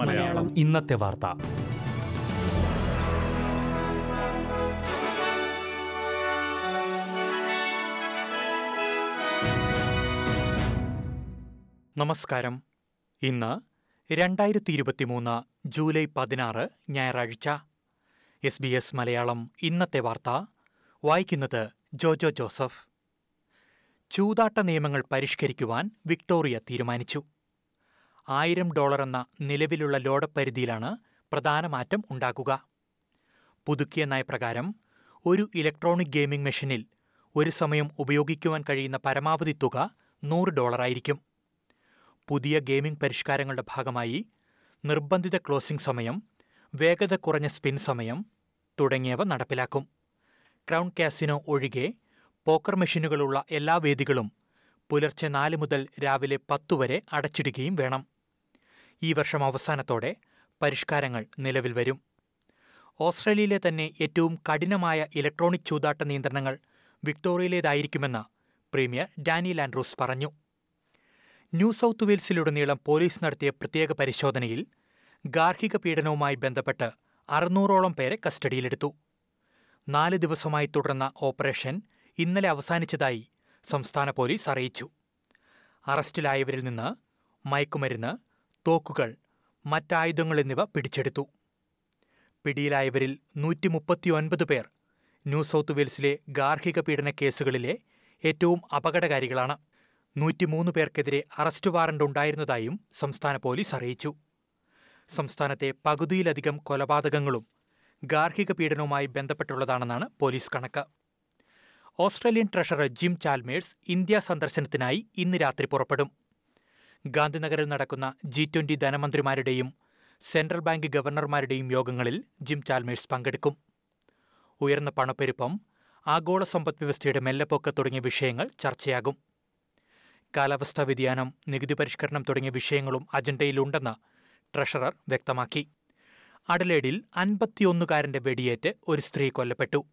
മലയാളം. ഇന്നത്തെ വാർത്ത. നമസ്കാരം. ഇന്ന് രണ്ടായിരത്തി ഇരുപത്തിമൂന്ന് ജൂലൈ പതിനാറ് ഞായറാഴ്ച. എസ് ബി എസ് മലയാളം ഇന്നത്തെ വാർത്ത. വായിക്കുന്നത് ജോജോ ജോസഫ്. ചൂതാട്ട നിയമങ്ങൾ പരിഷ്കരിക്കുവാൻ വിക്ടോറിയ തീരുമാനിച്ചു. ആയിരം ഡോളർ എന്ന നിലവിലുള്ള ലോഡപ്പരിധിയിലാണ് പ്രധാന മാറ്റം ഉണ്ടാക്കുക പുതുക്കിയ നയപ്രകാരം ഒരു ഇലക്ട്രോണിക് ഗെയിമിംഗ് മെഷീനിൽ ഒരു സമയം ഉപയോഗിക്കുവാൻ കഴിയുന്ന പരമാവധി തുക നൂറ് ഡോളറായിരിക്കും പുതിയ ഗെയിമിംഗ് പരിഷ്കാരങ്ങളുടെ ഭാഗമായി നിർബന്ധിത ക്ലോസിംഗ് സമയം വേഗത കുറഞ്ഞ സ്പിൻ സമയം തുടങ്ങിയവ നടപ്പിലാക്കും. ക്രൗൺ കാസിനോ ഒഴികെ പോക്കർ മെഷീനുകളുള്ള എല്ലാ വേദികളും പുലർച്ചെ നാല് മുതൽ രാവിലെ പത്തു വരെ അടച്ചിടുകയും വേണം. ഈ വർഷം അവസാനത്തോടെ പരിഷ്കാരങ്ങൾ നിലവിൽ വരും. ഓസ്ട്രേലിയയിലെ തന്നെ ഏറ്റവും കഠിനമായ ഇലക്ട്രോണിക് ചൂതാട്ട നിയന്ത്രണങ്ങൾ വിക്ടോറിയയിലേതായിരിക്കുമെന്ന് പ്രീമിയർ ഡാനി ആൻഡ്രൂസ് പറഞ്ഞു. ന്യൂ സൗത്ത് വെയിൽസിലുടനീളം പോലീസ് നടത്തിയ പ്രത്യേക പരിശോധനയിൽ ഗാർഹിക പീഡനവുമായി ബന്ധപ്പെട്ട് അറുന്നൂറോളം പേരെ കസ്റ്റഡിയിലെടുത്തു. നാല് ദിവസമായി തുടർന്ന ഓപ്പറേഷൻ ഇന്നലെ അവസാനിച്ചതായി സംസ്ഥാന പോലീസ് അറിയിച്ചു. അറസ്റ്റിലായവരിൽ നിന്ന് മയക്കുമരുന്ന് തോക്കുകൾ മറ്റായുധങ്ങൾ എന്നിവ പിടിച്ചെടുത്തു. പിടിയിലായവരിൽ നൂറ്റി മുപ്പത്തിയൊൻപത് പേർ ന്യൂ സൗത്ത് വെയിൽസിലെ ഗാർഹിക പീഡന കേസുകളിലെ ഏറ്റവും അപകടകാരികളാണ്. നൂറ്റിമൂന്ന് പേർക്കെതിരെ അറസ്റ്റ് വാറണ്ട് ഉണ്ടായിരുന്നതായും സംസ്ഥാന പോലീസ് അറിയിച്ചു. സംസ്ഥാനത്തെ പകുതിയിലധികം കൊലപാതകങ്ങളും ഗാർഹിക പീഡനവുമായി ബന്ധപ്പെട്ടുള്ളതാണെന്നാണ് പോലീസ് കണക്ക്. Australian treasurer Jim Chalmers India സന്ദർശനത്തിനായി ഇന്ന് രാത്രി പുറപ്പെടും. ഗാന്ധിനഗറിൽ നടക്കുന്ന ജി ട്വന്റി ധനമന്ത്രിമാരുടെയും സെൻട്രൽ ബാങ്ക് ഗവർണർമാരുടെയും യോഗങ്ങളിൽ ജിം ചാൽമേഴ്സ് പങ്കെടുക്കും. ഉയർന്ന പണപ്പെരുപ്പം ആഗോള സമ്പദ് വ്യവസ്ഥയുടെ മെല്ലപ്പൊക്ക തുടങ്ങിയ വിഷയങ്ങൾ ചർച്ചയാകും. കാലാവസ്ഥാ വ്യതിയാനം നികുതി പരിഷ്കരണം തുടങ്ങിയ വിഷയങ്ങളും അജണ്ടയിലുണ്ടെന്ന് ട്രഷറർ വ്യക്തമാക്കി. അഡലേഡിൽ അൻപത്തിയൊന്നുകാരന്റെ വെടിയേറ്റ് ഒരു സ്ത്രീ കൊല്ലപ്പെട്ടു.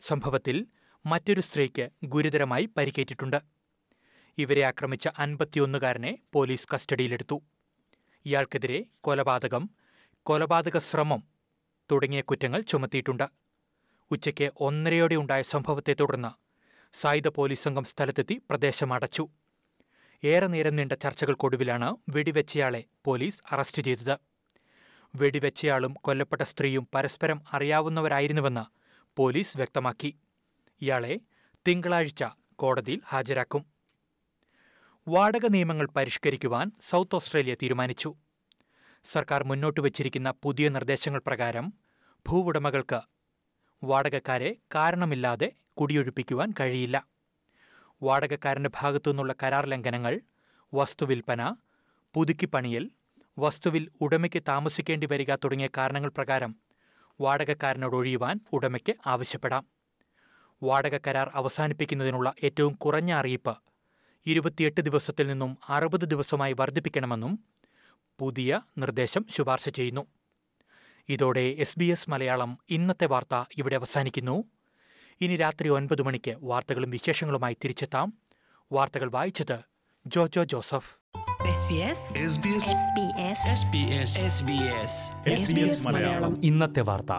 സംഭവത്തിൽ മറ്റൊരു സ്ത്രീക്ക് ഗുരുതരമായി പരിക്കേറ്റിട്ടുണ്ട്. ഇവരെ ആക്രമിച്ച അൻപത്തിയൊന്നുകാരനെ പോലീസ് കസ്റ്റഡിയിലെടുത്തു. ഇയാൾക്കെതിരെ കൊലപാതകം കൊലപാതക ശ്രമം തുടങ്ങിയ കുറ്റങ്ങൾ ചുമത്തിയിട്ടുണ്ട്. ഉച്ചയ്ക്ക് ഒന്നരയോടെ ഉണ്ടായ സംഭവത്തെ തുടർന്ന് സായുധ പോലീസ് സംഘം സ്ഥലത്തെത്തി പ്രദേശം അടച്ചു. ഏറെ നേരം നീണ്ട ചർച്ചകൾക്കൊടുവിലാണ് വെടിവെച്ചയാളെ പോലീസ് അറസ്റ്റ് ചെയ്തത്. വെടിവെച്ചയാളും കൊല്ലപ്പെട്ട സ്ത്രീയും പരസ്പരം അറിയാവുന്നവരായിരുന്നുവെന്ന് പോലീസ് വ്യക്തമാക്കി. ഇയാളെ തിങ്കളാഴ്ച കോടതിയിൽ ഹാജരാക്കും. വാടക നിയമങ്ങൾ പരിഷ്കരിക്കുവാൻ സൗത്ത് ഓസ്ട്രേലിയ തീരുമാനിച്ചു. സർക്കാർ മുന്നോട്ട് വച്ചിരിക്കുന്ന പുതിയ നിർദ്ദേശങ്ങൾ പ്രകാരം ഭൂവുടമകൾക്ക് വാടകക്കാരെ കാരണമില്ലാതെ കുടിയൊഴിപ്പിക്കുവാൻ കഴിയില്ല. വാടകക്കാരന്റെ ഭാഗത്തുനിന്നുള്ള കരാർ ലംഘനങ്ങൾ വസ്തുവിൽപ്പന പുതുക്കിപ്പണിയൽ വസ്തുവിൽ ഉടമയ്ക്ക് താമസിക്കേണ്ടി വരിക തുടങ്ങിയ കാരണങ്ങൾ പ്രകാരം വാടകക്കാരനോട് ഒഴിയുവാൻ ഉടമയ്ക്ക് ആവശ്യപ്പെടാം. വാടക കരാർ അവസാനിപ്പിക്കുന്നതിനുള്ള ഏറ്റവും കുറഞ്ഞ അറിയിപ്പ്. ഇരുപത്തിയെട്ട് ദിവസത്തിൽ നിന്നും അറുപത് ദിവസമായി വർദ്ധിപ്പിക്കണമെന്നും പുതിയ നിർദ്ദേശം ശുപാർശ ചെയ്യുന്നു. ഇതോടെ എസ് ബി എസ് മലയാളം ഇന്നത്തെ വാർത്ത ഇവിടെ അവസാനിക്കുന്നു. ഇനി രാത്രി ഒൻപത് മണിക്ക് വാർത്തകളും വിശേഷങ്ങളുമായി തിരിച്ചെത്താം. വാർത്തകൾ വായിച്ചത് ജോജോ ജോസഫ്. SBS ഇന്നത്തെ വാർത്ത.